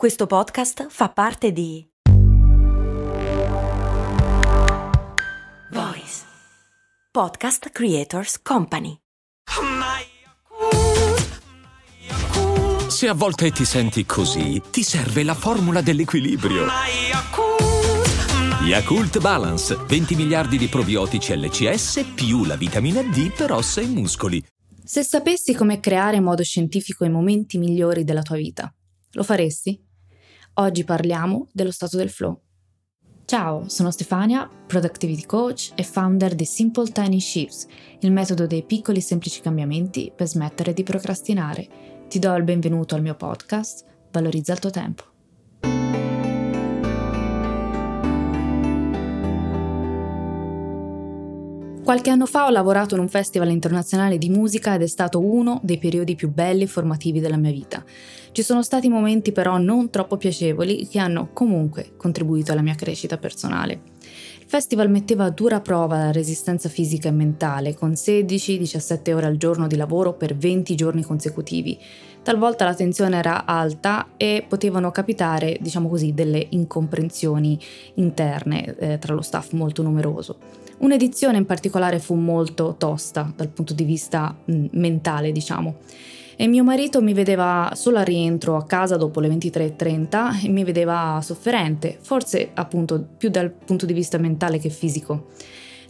Questo podcast fa parte di Voice Podcast Creators Company. Se a volte ti senti così, ti serve la formula dell'equilibrio. Yakult Balance, 20 miliardi di probiotici LCS più la vitamina D per ossa e muscoli. Se sapessi come creare in modo scientifico i momenti migliori della tua vita, lo faresti? Oggi parliamo dello stato del flow. Ciao, sono Stefania, Productivity Coach e founder di Simple Tiny Shifts, il metodo dei piccoli semplici cambiamenti per smettere di procrastinare. Ti do il benvenuto al mio podcast, Valorizza il tuo tempo. Qualche anno fa ho lavorato in un festival internazionale di musica ed è stato uno dei periodi più belli e formativi della mia vita. Ci sono stati momenti però non troppo piacevoli che hanno comunque contribuito alla mia crescita personale. Festival metteva a dura prova la resistenza fisica e mentale, con 16-17 ore al giorno di lavoro per 20 giorni consecutivi. Talvolta la tensione era alta e potevano capitare, diciamo così, delle incomprensioni interne eh, tra lo staff molto numeroso. Un'edizione in particolare fu molto tosta dal punto di vista mh, mentale, diciamo. E mio marito mi vedeva solo al rientro a casa dopo le 23.30 e mi vedeva sofferente, forse appunto più dal punto di vista mentale che fisico.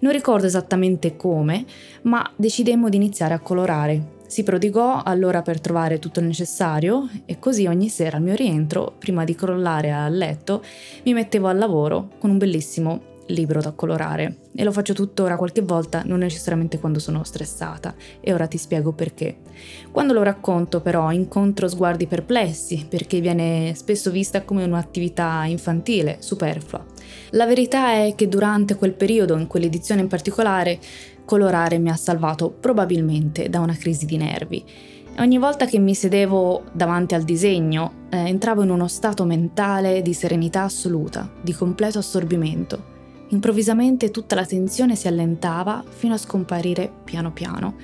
Non ricordo esattamente come, ma decidemmo di iniziare a colorare. Si prodigò allora per trovare tutto il necessario e così ogni sera al mio rientro, prima di crollare a letto, mi mettevo al lavoro con un bellissimo libro da colorare e lo faccio tuttora qualche volta, non necessariamente quando sono stressata e ora ti spiego perché. Quando lo racconto però incontro sguardi perplessi perché viene spesso vista come un'attività infantile, superflua. La verità è che durante quel periodo, in quell'edizione in particolare, colorare mi ha salvato probabilmente da una crisi di nervi. Ogni volta che mi sedevo davanti al disegno, eh, entravo in uno stato mentale di serenità assoluta, di completo assorbimento. Improvvisamente tutta la tensione si allentava fino a scomparire piano piano.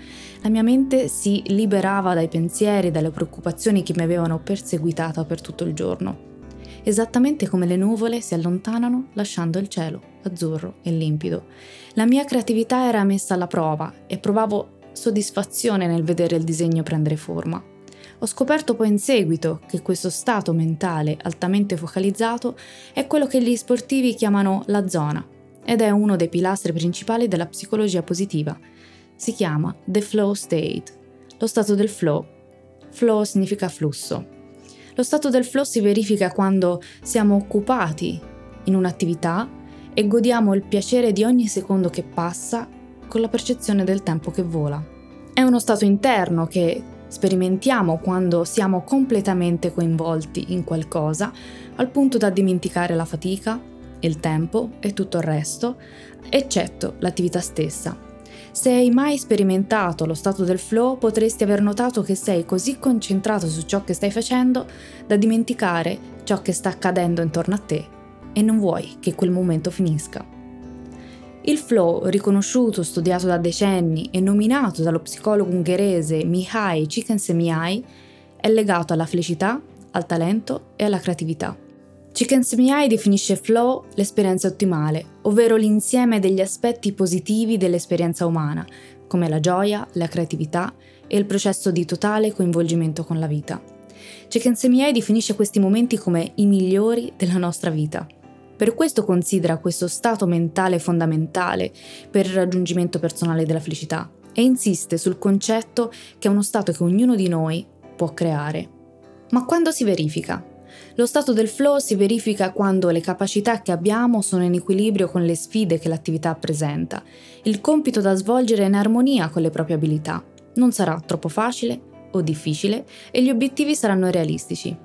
La mia mente si liberava dai pensieri, dalle preoccupazioni che mi avevano perseguitata per tutto il giorno. Esattamente come le nuvole si allontanano lasciando il cielo azzurro e limpido. La mia creatività era messa alla prova e provavo soddisfazione nel vedere il disegno prendere forma. Ho scoperto poi in seguito che questo stato mentale altamente focalizzato è quello che gli sportivi chiamano la zona, ed è uno dei pilastri principali della psicologia positiva. Si chiama The Flow State, lo stato del flow. Flow significa flusso. Lo stato del flow si verifica quando siamo occupati in un'attività e godiamo il piacere di ogni secondo che passa con la percezione del tempo che vola. È uno stato interno che sperimentiamo quando siamo completamente coinvolti in qualcosa al punto da dimenticare la fatica, il tempo e tutto il resto, eccetto l'attività stessa. Se hai mai sperimentato lo stato del flow, potresti aver notato che sei così concentrato su ciò che stai facendo da dimenticare ciò che sta accadendo intorno a te e non vuoi che quel momento finisca. Il flow, riconosciuto, studiato da decenni e nominato dallo psicologo ungherese Mihai Csikszentmihalyi, è legato alla felicità, al talento e alla creatività. Csikszentmihalyi definisce flow l'esperienza ottimale, ovvero l'insieme degli aspetti positivi dell'esperienza umana, come la gioia, la creatività e il processo di totale coinvolgimento con la vita. Csikszentmihalyi definisce questi momenti come i migliori della nostra vita. Per questo considera questo stato mentale fondamentale per il raggiungimento personale della felicità e insiste sul concetto che è uno stato che ognuno di noi può creare. Ma quando si verifica? Lo stato del flow si verifica quando le capacità che abbiamo sono in equilibrio con le sfide che l'attività presenta. Il compito da svolgere è in armonia con le proprie abilità. Non sarà troppo facile o difficile e gli obiettivi saranno realistici.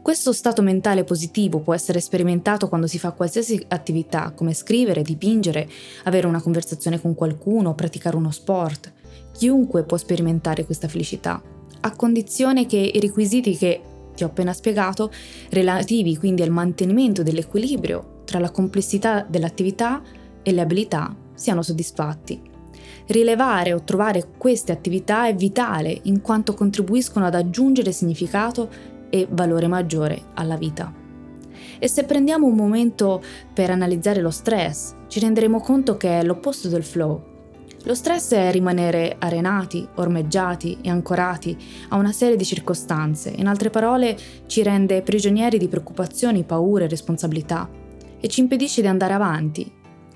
Questo stato mentale positivo può essere sperimentato quando si fa qualsiasi attività, come scrivere, dipingere, avere una conversazione con qualcuno, praticare uno sport. Chiunque può sperimentare questa felicità, a condizione che i requisiti che ti ho appena spiegato, relativi quindi al mantenimento dell'equilibrio tra la complessità dell'attività e le abilità, siano soddisfatti. Rilevare o trovare queste attività è vitale in quanto contribuiscono ad aggiungere significato e valore maggiore alla vita. E se prendiamo un momento per analizzare lo stress, ci renderemo conto che è l'opposto del flow. Lo stress è rimanere arenati, ormeggiati e ancorati a una serie di circostanze, in altre parole ci rende prigionieri di preoccupazioni, paure, responsabilità e ci impedisce di andare avanti.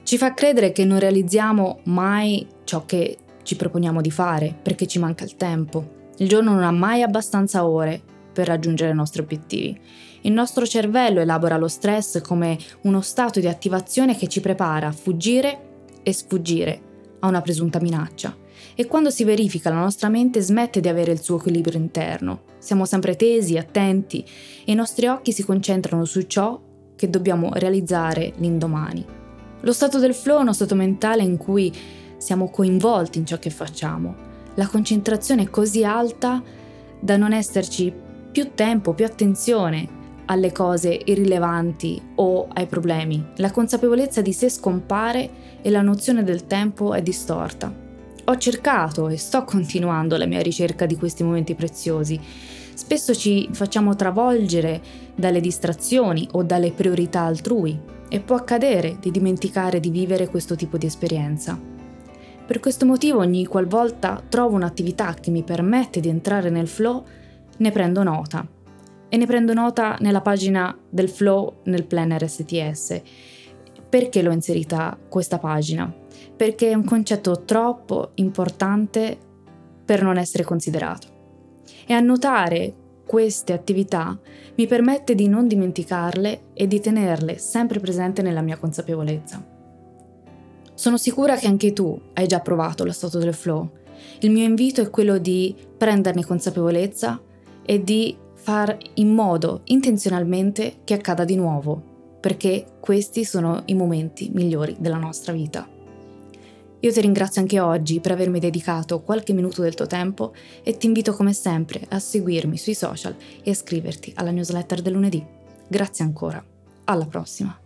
Ci fa credere che non realizziamo mai ciò che ci proponiamo di fare perché ci manca il tempo. Il giorno non ha mai abbastanza ore per raggiungere i nostri obiettivi. Il nostro cervello elabora lo stress come uno stato di attivazione che ci prepara a fuggire e sfuggire a una presunta minaccia. E quando si verifica la nostra mente smette di avere il suo equilibrio interno. Siamo sempre tesi, attenti e i nostri occhi si concentrano su ciò che dobbiamo realizzare l'indomani. Lo stato del flow è uno stato mentale in cui siamo coinvolti in ciò che facciamo. La concentrazione è così alta da non esserci più tempo, più attenzione alle cose irrilevanti o ai problemi. La consapevolezza di sé scompare e la nozione del tempo è distorta. Ho cercato e sto continuando la mia ricerca di questi momenti preziosi. Spesso ci facciamo travolgere dalle distrazioni o dalle priorità altrui e può accadere di dimenticare di vivere questo tipo di esperienza. Per questo motivo ogni qualvolta trovo un'attività che mi permette di entrare nel flow, ne prendo nota e ne prendo nota nella pagina del flow nel planner STS. Perché l'ho inserita questa pagina? Perché è un concetto troppo importante per non essere considerato. E annotare queste attività mi permette di non dimenticarle e di tenerle sempre presente nella mia consapevolezza. Sono sicura che anche tu hai già provato lo stato del flow. Il mio invito è quello di prenderne consapevolezza e di far in modo intenzionalmente che accada di nuovo, perché questi sono i momenti migliori della nostra vita. Io ti ringrazio anche oggi per avermi dedicato qualche minuto del tuo tempo e ti invito come sempre a seguirmi sui social e a iscriverti alla newsletter del lunedì. Grazie ancora. Alla prossima.